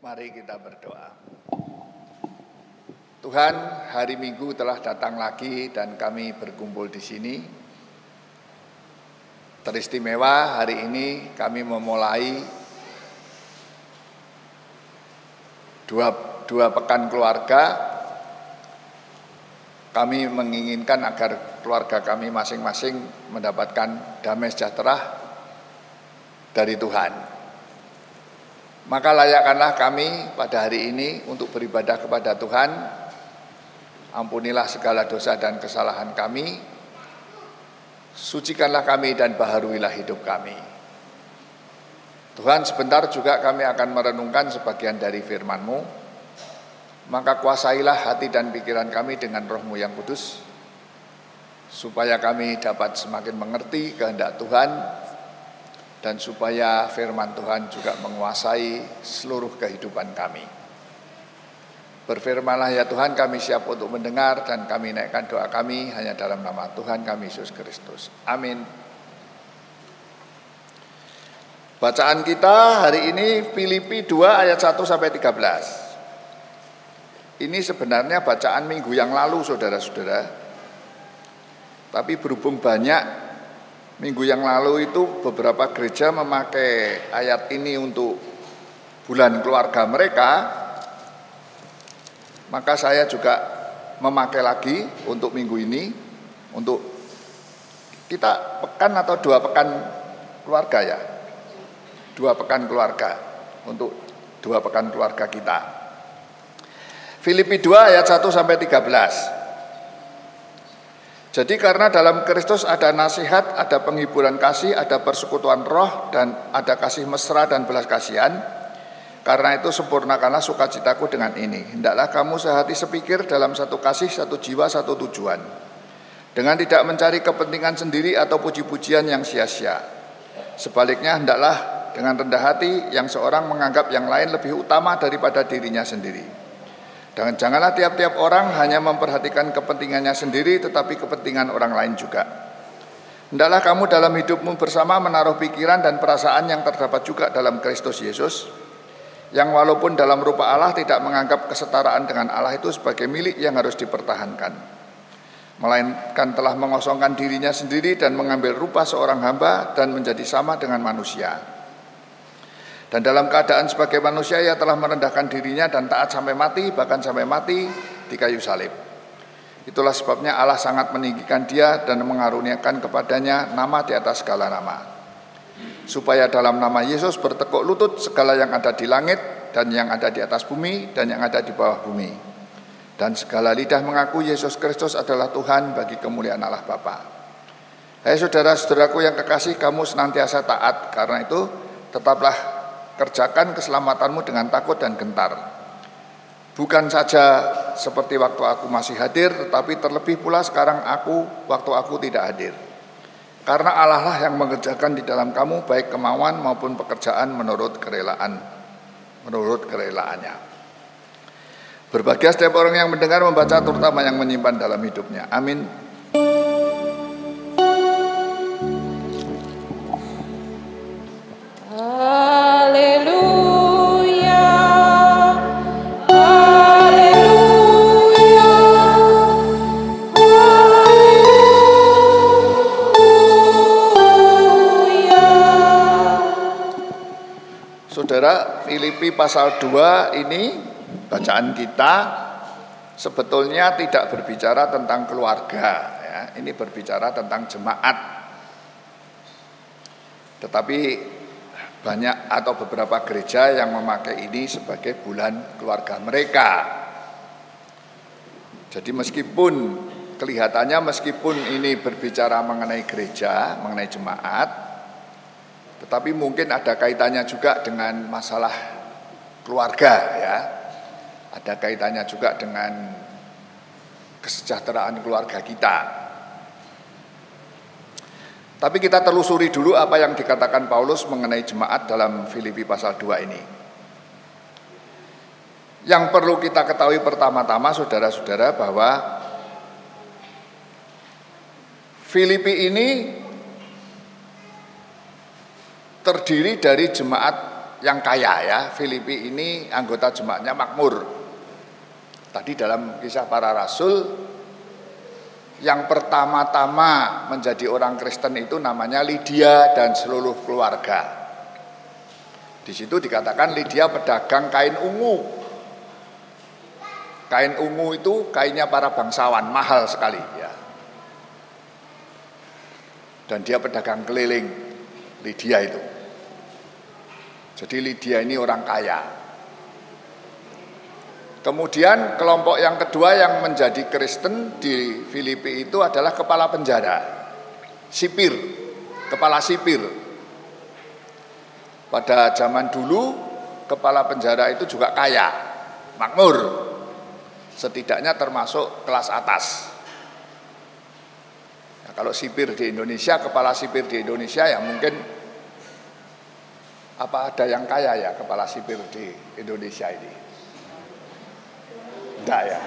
Mari kita berdoa. Tuhan, hari Minggu telah datang lagi dan kami berkumpul di sini. Teristimewa hari ini kami memulai dua, dua pekan keluarga. Kami menginginkan agar keluarga kami masing-masing mendapatkan damai sejahtera dari Tuhan. Maka layakkanlah kami pada hari ini untuk beribadah kepada Tuhan. Ampunilah segala dosa dan kesalahan kami. Sucikanlah kami dan baharuilah hidup kami. Tuhan sebentar juga kami akan merenungkan sebagian dari firman-Mu. Maka kuasailah hati dan pikiran kami dengan rohmu yang kudus. Supaya kami dapat semakin mengerti kehendak Tuhan dan supaya firman Tuhan juga menguasai seluruh kehidupan kami. Berfirmanlah ya Tuhan kami siap untuk mendengar dan kami naikkan doa kami hanya dalam nama Tuhan kami Yesus Kristus. Amin. Bacaan kita hari ini Filipi 2 ayat 1 sampai 13. Ini sebenarnya bacaan minggu yang lalu saudara-saudara. Tapi berhubung banyak Minggu yang lalu itu beberapa gereja memakai ayat ini untuk bulan keluarga mereka. Maka saya juga memakai lagi untuk minggu ini untuk kita pekan atau dua pekan keluarga ya. Dua pekan keluarga untuk dua pekan keluarga kita. Filipi 2 ayat 1 sampai 13. Jadi karena dalam Kristus ada nasihat, ada penghiburan kasih, ada persekutuan roh, dan ada kasih mesra dan belas kasihan. Karena itu sempurnakanlah sukacitaku dengan ini. Hendaklah kamu sehati sepikir dalam satu kasih, satu jiwa, satu tujuan. Dengan tidak mencari kepentingan sendiri atau puji-pujian yang sia-sia. Sebaliknya hendaklah dengan rendah hati yang seorang menganggap yang lain lebih utama daripada dirinya sendiri. Dan janganlah tiap-tiap orang hanya memperhatikan kepentingannya sendiri tetapi kepentingan orang lain juga. Hendaklah kamu dalam hidupmu bersama menaruh pikiran dan perasaan yang terdapat juga dalam Kristus Yesus yang walaupun dalam rupa Allah tidak menganggap kesetaraan dengan Allah itu sebagai milik yang harus dipertahankan melainkan telah mengosongkan dirinya sendiri dan mengambil rupa seorang hamba dan menjadi sama dengan manusia dan dalam keadaan sebagai manusia ia telah merendahkan dirinya dan taat sampai mati, bahkan sampai mati di kayu salib. Itulah sebabnya Allah sangat meninggikan dia dan mengaruniakan kepadanya nama di atas segala nama. Supaya dalam nama Yesus bertekuk lutut segala yang ada di langit dan yang ada di atas bumi dan yang ada di bawah bumi. Dan segala lidah mengaku Yesus Kristus adalah Tuhan bagi kemuliaan Allah Bapa. Hai saudara-saudaraku yang kekasih, kamu senantiasa taat karena itu tetaplah kerjakan keselamatanmu dengan takut dan gentar. Bukan saja seperti waktu aku masih hadir, tetapi terlebih pula sekarang aku waktu aku tidak hadir. Karena Allah lah yang mengerjakan di dalam kamu baik kemauan maupun pekerjaan menurut kerelaan, menurut kerelaannya. Berbahagia setiap orang yang mendengar, membaca, terutama yang menyimpan dalam hidupnya. Amin. Filipi pasal 2 ini bacaan kita sebetulnya tidak berbicara tentang keluarga ya. Ini berbicara tentang jemaat. Tetapi banyak atau beberapa gereja yang memakai ini sebagai bulan keluarga mereka. Jadi meskipun kelihatannya meskipun ini berbicara mengenai gereja, mengenai jemaat, tetapi mungkin ada kaitannya juga dengan masalah keluarga ya. Ada kaitannya juga dengan kesejahteraan keluarga kita. Tapi kita telusuri dulu apa yang dikatakan Paulus mengenai jemaat dalam Filipi pasal 2 ini. Yang perlu kita ketahui pertama-tama saudara-saudara bahwa Filipi ini terdiri dari jemaat yang kaya ya. Filipi ini anggota jemaatnya makmur. Tadi dalam kisah para rasul yang pertama-tama menjadi orang Kristen itu namanya Lydia dan seluruh keluarga. Di situ dikatakan Lydia pedagang kain ungu. Kain ungu itu kainnya para bangsawan, mahal sekali ya. Dan dia pedagang keliling Lydia itu. Jadi Lydia ini orang kaya. Kemudian kelompok yang kedua yang menjadi Kristen di Filipi itu adalah kepala penjara. Sipir, kepala sipir. Pada zaman dulu kepala penjara itu juga kaya, makmur. Setidaknya termasuk kelas atas. Nah, kalau sipir di Indonesia, kepala sipir di Indonesia ya mungkin apa ada yang kaya ya kepala sipir di Indonesia ini? Enggak ya?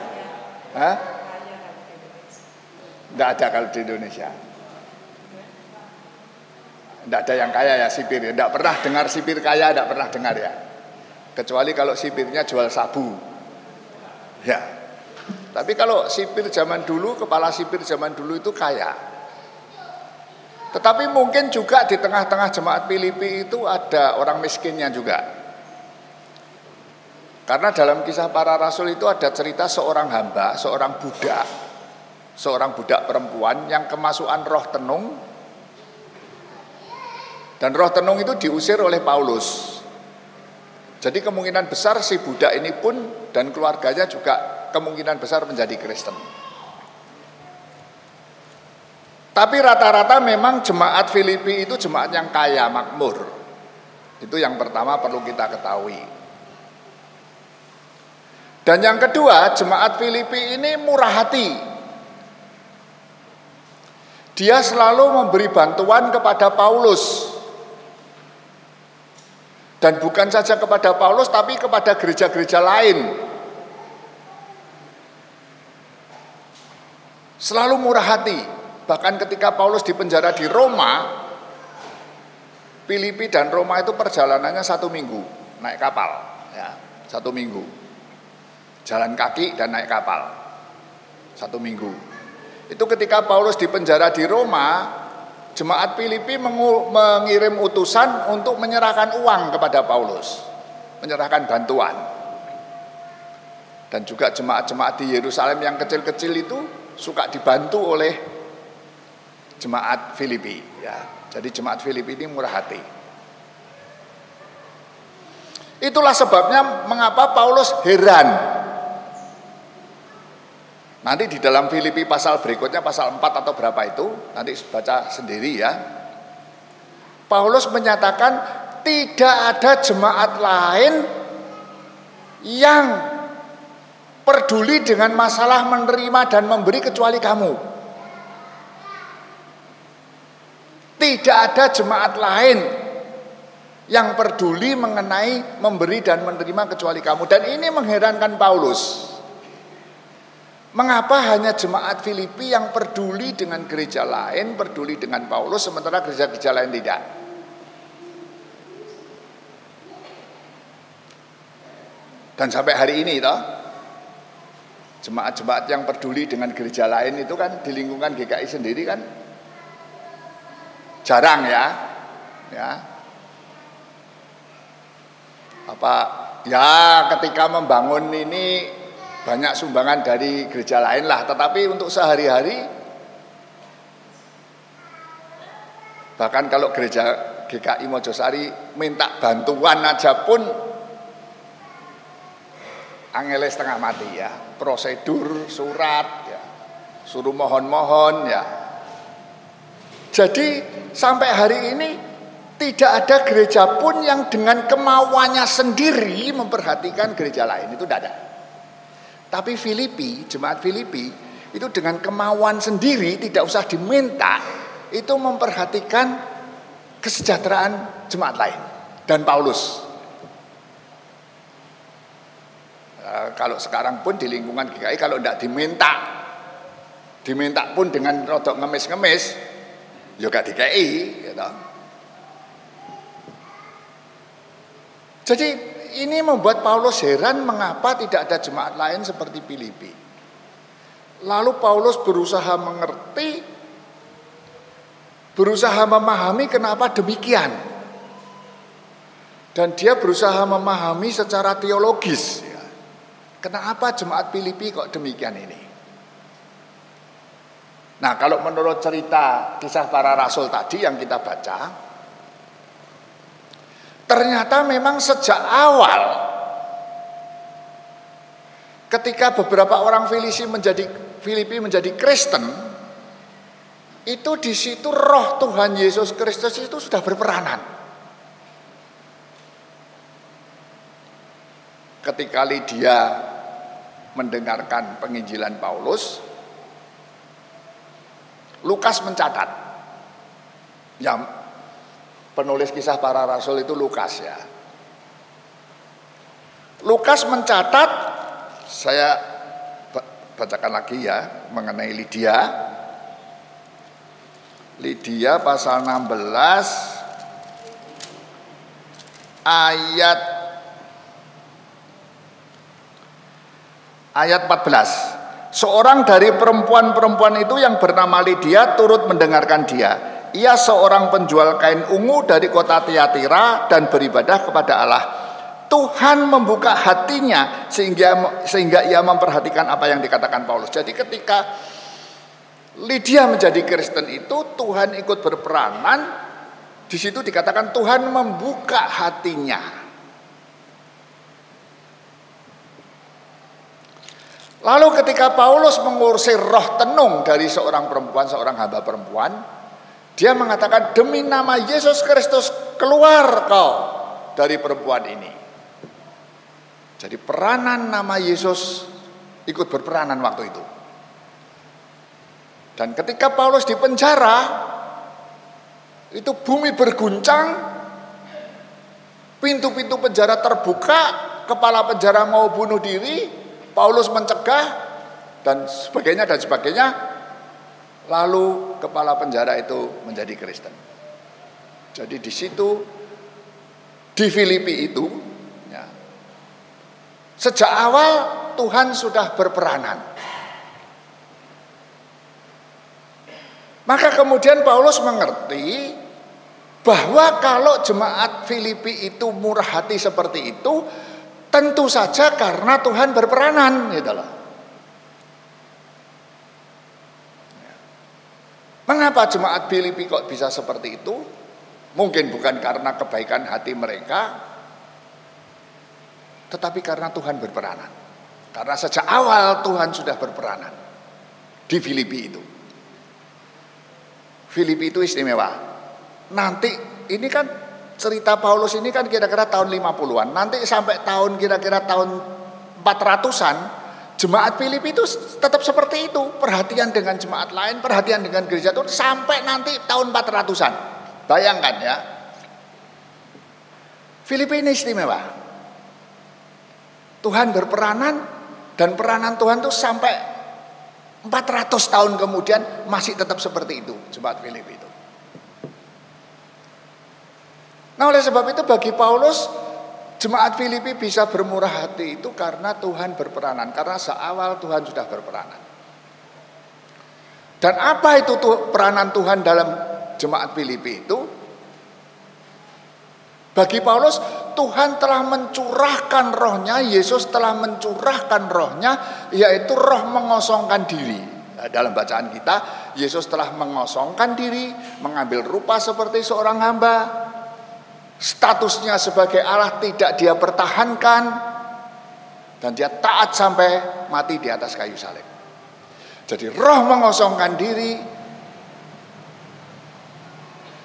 Hah? Enggak ada kalau di Indonesia. Tidak ada yang kaya ya sipir ya. Tidak pernah dengar sipir kaya, tidak pernah dengar ya. Kecuali kalau sipirnya jual sabu. Ya. Tapi kalau sipir zaman dulu, kepala sipir zaman dulu itu kaya. Tetapi mungkin juga di tengah-tengah jemaat Filipi itu ada orang miskinnya juga. Karena dalam kisah para rasul itu ada cerita seorang hamba, seorang budak, seorang budak perempuan yang kemasukan roh tenung dan roh tenung itu diusir oleh Paulus. Jadi kemungkinan besar si budak ini pun dan keluarganya juga kemungkinan besar menjadi Kristen. Tapi rata-rata memang jemaat Filipi itu jemaat yang kaya, makmur. Itu yang pertama perlu kita ketahui. Dan yang kedua, jemaat Filipi ini murah hati. Dia selalu memberi bantuan kepada Paulus. Dan bukan saja kepada Paulus tapi kepada gereja-gereja lain. Selalu murah hati. Bahkan ketika Paulus dipenjara di Roma, Filipi dan Roma itu perjalanannya satu minggu naik kapal, ya satu minggu. Jalan kaki dan naik kapal satu minggu. Itu ketika Paulus dipenjara di Roma, Jemaat Filipi mengirim utusan untuk menyerahkan uang kepada Paulus, menyerahkan bantuan. Dan juga jemaat-jemaat di Yerusalem yang kecil-kecil itu suka dibantu oleh jemaat Filipi. Ya, jadi jemaat Filipi ini murah hati. Itulah sebabnya mengapa Paulus heran Nanti di dalam Filipi pasal berikutnya pasal 4 atau berapa itu nanti baca sendiri ya. Paulus menyatakan tidak ada jemaat lain yang peduli dengan masalah menerima dan memberi kecuali kamu. Tidak ada jemaat lain yang peduli mengenai memberi dan menerima kecuali kamu dan ini mengherankan Paulus. Mengapa hanya jemaat Filipi yang peduli dengan gereja lain, peduli dengan Paulus, sementara gereja-gereja lain tidak? Dan sampai hari ini toh, jemaat-jemaat yang peduli dengan gereja lain itu kan di lingkungan GKI sendiri kan jarang ya. Ya. Apa ya ketika membangun ini banyak sumbangan dari gereja lain lah tetapi untuk sehari-hari bahkan kalau gereja GKI Mojosari minta bantuan aja pun angele setengah mati ya prosedur surat ya suruh mohon-mohon ya jadi sampai hari ini tidak ada gereja pun yang dengan kemauannya sendiri memperhatikan gereja lain itu tidak ada tapi Filipi, jemaat Filipi itu dengan kemauan sendiri tidak usah diminta itu memperhatikan kesejahteraan jemaat lain dan Paulus. E, kalau sekarang pun di lingkungan GKI kalau tidak diminta, diminta pun dengan rodok ngemis-ngemis, juga ya GKI. Gitu. Jadi ini membuat Paulus heran mengapa tidak ada jemaat lain seperti Filipi. Lalu Paulus berusaha mengerti, berusaha memahami kenapa demikian. Dan dia berusaha memahami secara teologis. Ya. Kenapa jemaat Filipi kok demikian ini? Nah kalau menurut cerita kisah para rasul tadi yang kita baca, Ternyata memang sejak awal ketika beberapa orang Filipi menjadi Filipi menjadi Kristen, itu di situ roh Tuhan Yesus Kristus itu sudah berperanan. Ketika Lydia mendengarkan penginjilan Paulus, Lukas mencatat, ya penulis kisah para rasul itu Lukas ya. Lukas mencatat saya bacakan lagi ya mengenai Lydia. Lydia pasal 16 ayat ayat 14. Seorang dari perempuan-perempuan itu yang bernama Lydia turut mendengarkan dia ia seorang penjual kain ungu dari kota Tiatira dan beribadah kepada Allah. Tuhan membuka hatinya sehingga sehingga ia memperhatikan apa yang dikatakan Paulus. Jadi ketika Lydia menjadi Kristen itu Tuhan ikut berperanan di situ dikatakan Tuhan membuka hatinya. Lalu ketika Paulus mengurusi roh tenung dari seorang perempuan, seorang hamba perempuan, dia mengatakan demi nama Yesus Kristus keluar kau dari perempuan ini. Jadi peranan nama Yesus ikut berperanan waktu itu. Dan ketika Paulus di penjara, itu bumi berguncang, pintu-pintu penjara terbuka, kepala penjara mau bunuh diri, Paulus mencegah dan sebagainya dan sebagainya. Lalu kepala penjara itu menjadi Kristen. Jadi di situ di Filipi itu ya, sejak awal Tuhan sudah berperanan. Maka kemudian Paulus mengerti bahwa kalau jemaat Filipi itu murah hati seperti itu, tentu saja karena Tuhan berperanan gitu loh. Mengapa jemaat Filipi kok bisa seperti itu? Mungkin bukan karena kebaikan hati mereka, tetapi karena Tuhan berperanan. Karena sejak awal Tuhan sudah berperanan di Filipi itu. Filipi itu istimewa. Nanti ini kan cerita Paulus ini kan kira-kira tahun 50-an. Nanti sampai tahun kira-kira tahun 400-an Jemaat Filipi itu tetap seperti itu, perhatian dengan jemaat lain, perhatian dengan gereja itu sampai nanti tahun 400-an. Bayangkan ya. Filipi ini istimewa. Tuhan berperanan dan peranan Tuhan itu sampai 400 tahun kemudian masih tetap seperti itu jemaat Filipi itu. Nah oleh sebab itu bagi Paulus Jemaat Filipi bisa bermurah hati itu karena Tuhan berperanan, karena seawal Tuhan sudah berperanan. Dan apa itu tuh peranan Tuhan dalam jemaat Filipi itu? Bagi Paulus, Tuhan telah mencurahkan rohnya, Yesus telah mencurahkan rohnya, yaitu roh mengosongkan diri. Nah, dalam bacaan kita, Yesus telah mengosongkan diri, mengambil rupa seperti seorang hamba, statusnya sebagai Allah tidak dia pertahankan dan dia taat sampai mati di atas kayu salib. Jadi roh mengosongkan diri,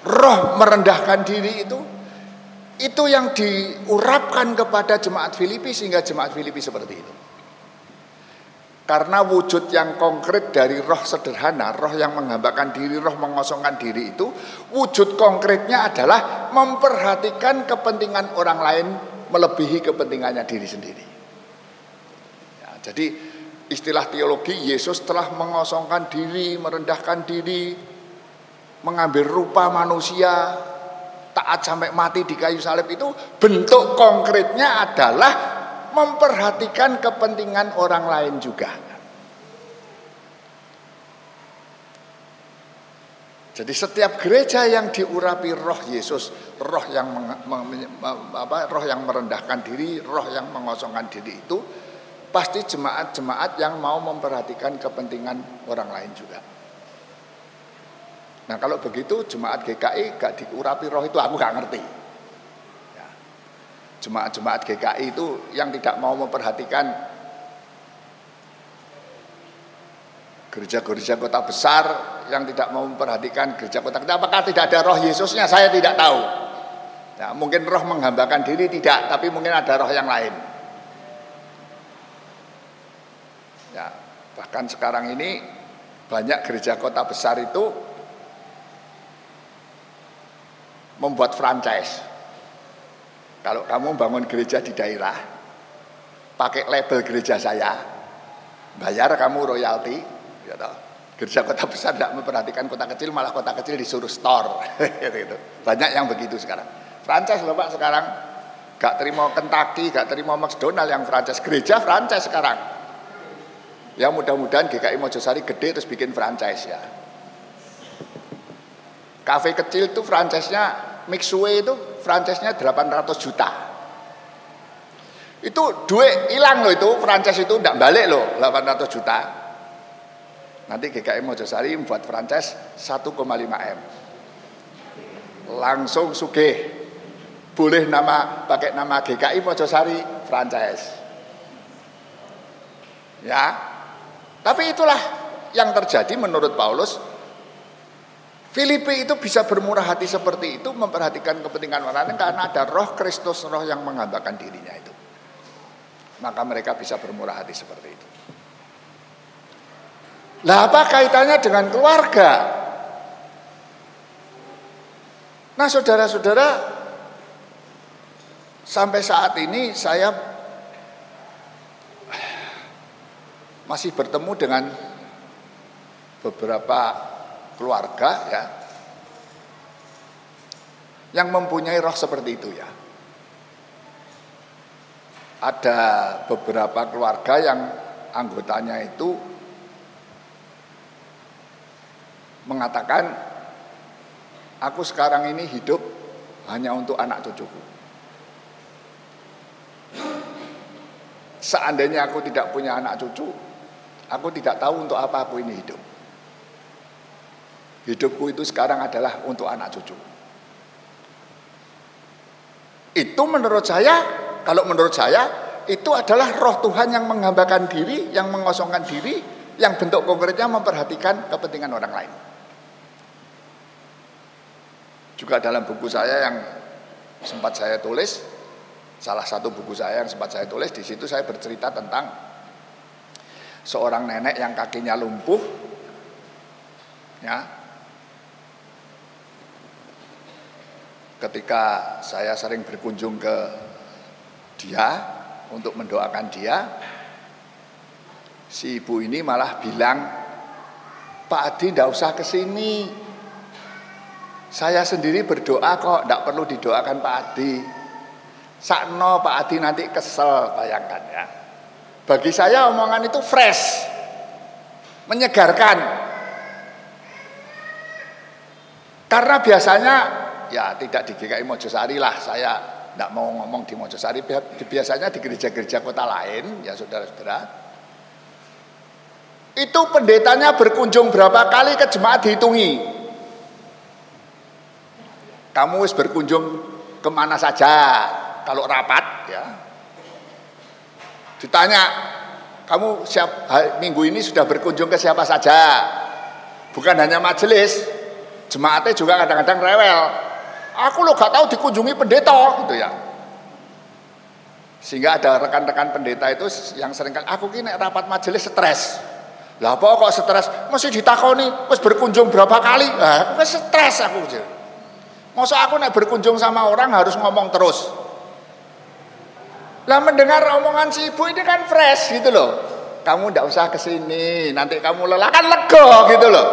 roh merendahkan diri itu itu yang diurapkan kepada jemaat Filipi sehingga jemaat Filipi seperti itu. Karena wujud yang konkret dari roh sederhana, roh yang menghambakan diri, roh mengosongkan diri itu, wujud konkretnya adalah memperhatikan kepentingan orang lain melebihi kepentingannya diri sendiri. Ya, jadi istilah teologi Yesus telah mengosongkan diri, merendahkan diri, mengambil rupa manusia, taat sampai mati di kayu salib itu bentuk konkretnya adalah memperhatikan kepentingan orang lain juga. Jadi setiap gereja yang diurapi roh Yesus, roh yang meng, apa, roh yang merendahkan diri, roh yang mengosongkan diri itu pasti jemaat-jemaat yang mau memperhatikan kepentingan orang lain juga. Nah kalau begitu jemaat GKI gak diurapi roh itu aku gak ngerti. Jemaat-jemaat GKI itu yang tidak mau memperhatikan gereja-gereja kota besar yang tidak mau memperhatikan gereja kota kecil. Apakah tidak ada roh Yesusnya? Saya tidak tahu. Ya, mungkin roh menghambakan diri tidak, tapi mungkin ada roh yang lain. Ya, bahkan sekarang ini banyak gereja kota besar itu membuat franchise. Kalau kamu bangun gereja di daerah, pakai label gereja saya, bayar kamu royalti, ya tahu. Gereja kota besar tidak memperhatikan kota kecil, malah kota kecil disuruh store. gitu, Banyak yang begitu sekarang. Franchise loh Pak sekarang. Gak terima Kentucky, gak terima McDonald yang franchise. Gereja franchise sekarang. Ya mudah-mudahan GKI Mojosari gede terus bikin franchise ya. Kafe kecil itu franchise-nya Mixway itu franchise-nya 800 juta. Itu duit hilang loh itu franchise itu tidak balik loh 800 juta. Nanti GKI Mojosari membuat franchise 1,5 M. Langsung sugih. Boleh nama pakai nama GKI Mojosari franchise. Ya. Tapi itulah yang terjadi menurut Paulus. Filipi itu bisa bermurah hati seperti itu memperhatikan kepentingan orang lain karena ada roh Kristus, roh yang menghambakan dirinya itu. Maka mereka bisa bermurah hati seperti itu. Lah apa kaitannya dengan keluarga? Nah saudara-saudara, sampai saat ini saya masih bertemu dengan beberapa keluarga ya yang mempunyai roh seperti itu ya. Ada beberapa keluarga yang anggotanya itu mengatakan aku sekarang ini hidup hanya untuk anak cucuku. Seandainya aku tidak punya anak cucu, aku tidak tahu untuk apa aku ini hidup. Hidupku itu sekarang adalah untuk anak cucu. Itu menurut saya, kalau menurut saya, itu adalah roh Tuhan yang menghambakan diri, yang mengosongkan diri, yang bentuk konkretnya memperhatikan kepentingan orang lain. Juga dalam buku saya yang sempat saya tulis, salah satu buku saya yang sempat saya tulis di situ saya bercerita tentang seorang nenek yang kakinya lumpuh, ya. Ketika saya sering berkunjung ke dia untuk mendoakan dia, si ibu ini malah bilang, Pak Adi tidak usah ke sini, saya sendiri berdoa kok, tidak perlu didoakan Pak Adi. Sakno Pak Adi nanti kesel, bayangkan ya. Bagi saya omongan itu fresh, menyegarkan. Karena biasanya ya tidak di GKI Mojosari lah, saya tidak mau ngomong di Mojosari. Biasanya di gereja-gereja kota lain, ya saudara-saudara. Itu pendetanya berkunjung berapa kali ke jemaat dihitungi. Kamu harus berkunjung ke mana saja kalau rapat ya. Ditanya, kamu siap minggu ini sudah berkunjung ke siapa saja? Bukan hanya majelis, jemaatnya juga kadang-kadang rewel. Aku lo gak tahu dikunjungi pendeta gitu ya. Sehingga ada rekan-rekan pendeta itu yang sering kan aku kini rapat majelis stres. Lah apa kok stres? Masih ditakoni, terus berkunjung berapa kali? Lah aku stres aku. Masa aku nak berkunjung sama orang harus ngomong terus. Lah mendengar omongan si ibu ini kan fresh gitu loh. Kamu ndak usah ke sini, nanti kamu lelah kan lega gitu loh.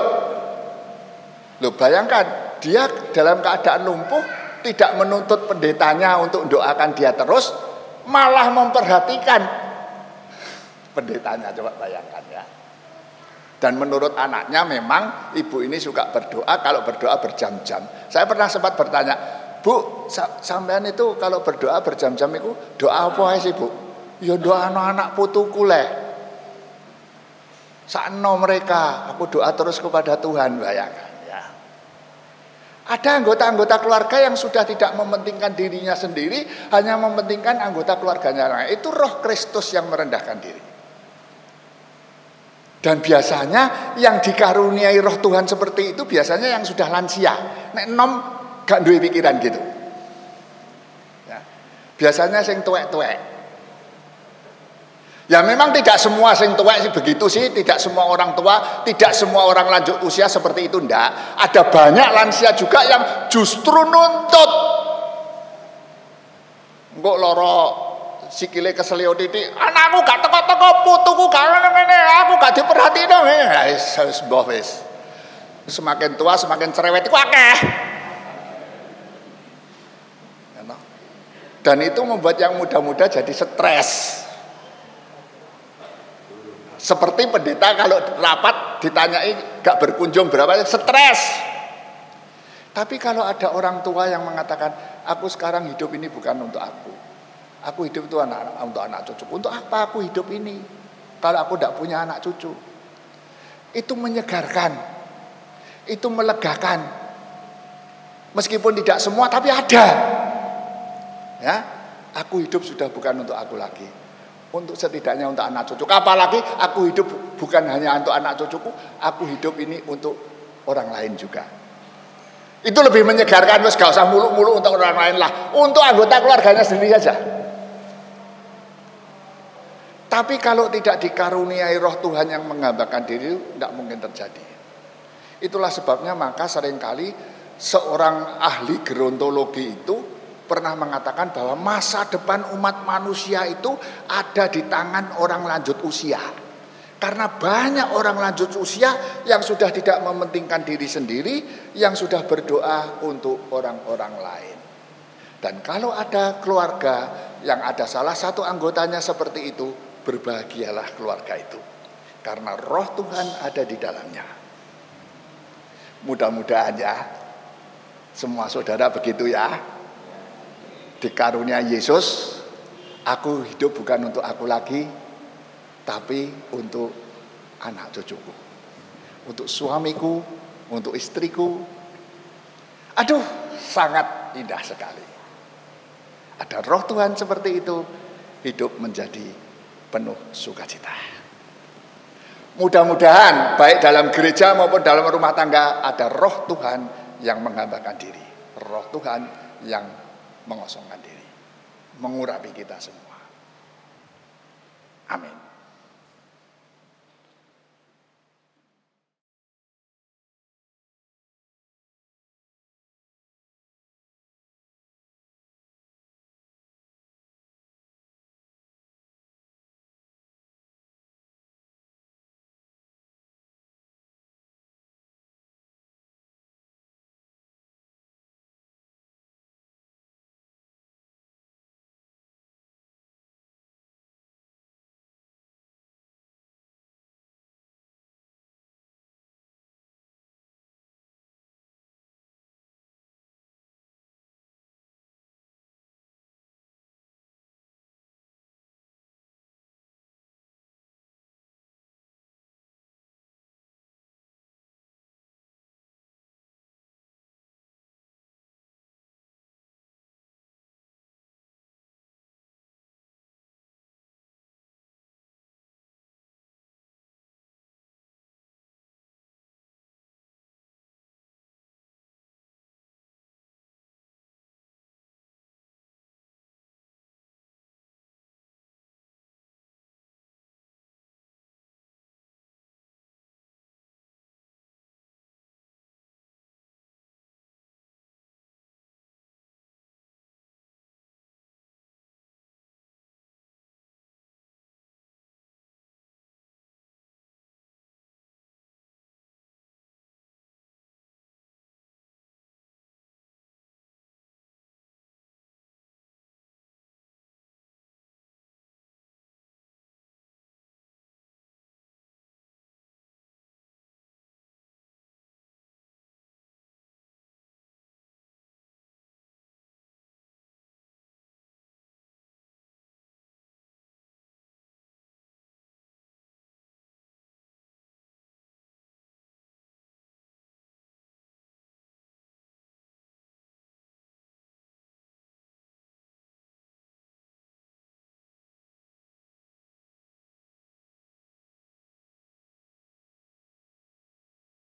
Loh bayangkan, dia dalam keadaan lumpuh tidak menuntut pendetanya untuk doakan dia terus, malah memperhatikan pendetanya coba bayangkan ya. Dan menurut anaknya memang ibu ini suka berdoa kalau berdoa berjam-jam. Saya pernah sempat bertanya, Bu, sampean itu kalau berdoa berjam-jam itu doa apa sih Bu? Ya doa anak-anak putuku leh. Sakno mereka, aku doa terus kepada Tuhan, bayangkan ya. Ada anggota-anggota keluarga yang sudah tidak mementingkan dirinya sendiri, hanya mementingkan anggota keluarganya. Itu roh Kristus yang merendahkan diri. Dan biasanya yang dikaruniai roh Tuhan seperti itu biasanya yang sudah lansia. Nek nom gak duwe pikiran gitu. Ya. Biasanya sing tuwek-tuwek. Ya memang tidak semua sing tua sih begitu sih, tidak semua orang tua, tidak semua orang lanjut usia seperti itu ndak. Ada banyak lansia juga yang justru nuntut. Engko loro sikile keselio titik, anakku gak teko-teko putuku gak ngene, aku gak diperhatiin. Ya wis wis wis. Semakin tua semakin cerewet iku akeh. Ya Dan itu membuat yang muda-muda jadi stres. Seperti pendeta kalau rapat ditanyai gak berkunjung berapa stres. Tapi kalau ada orang tua yang mengatakan, aku sekarang hidup ini bukan untuk aku. Aku hidup itu anak, untuk anak cucu. Untuk apa aku hidup ini? Kalau aku tidak punya anak cucu. Itu menyegarkan. Itu melegakan. Meskipun tidak semua tapi ada. Ya, aku hidup sudah bukan untuk aku lagi untuk setidaknya untuk anak cucu. Apalagi aku hidup bukan hanya untuk anak cucuku, aku hidup ini untuk orang lain juga. Itu lebih menyegarkan, mas gak usah mulu-mulu untuk orang lain lah, untuk anggota keluarganya sendiri saja. Tapi kalau tidak dikaruniai roh Tuhan yang menggambarkan diri, tidak mungkin terjadi. Itulah sebabnya maka sering kali seorang ahli gerontologi itu pernah mengatakan bahwa masa depan umat manusia itu ada di tangan orang lanjut usia. Karena banyak orang lanjut usia yang sudah tidak mementingkan diri sendiri, yang sudah berdoa untuk orang-orang lain. Dan kalau ada keluarga yang ada salah satu anggotanya seperti itu, berbahagialah keluarga itu. Karena roh Tuhan ada di dalamnya. Mudah-mudahan ya, semua saudara begitu ya di karunia Yesus, aku hidup bukan untuk aku lagi, tapi untuk anak cucuku. Untuk suamiku, untuk istriku. Aduh, sangat indah sekali. Ada roh Tuhan seperti itu, hidup menjadi penuh sukacita. Mudah-mudahan baik dalam gereja maupun dalam rumah tangga ada roh Tuhan yang menghambakan diri. Roh Tuhan yang mengosongkan diri, mengurapi kita semua. Amin.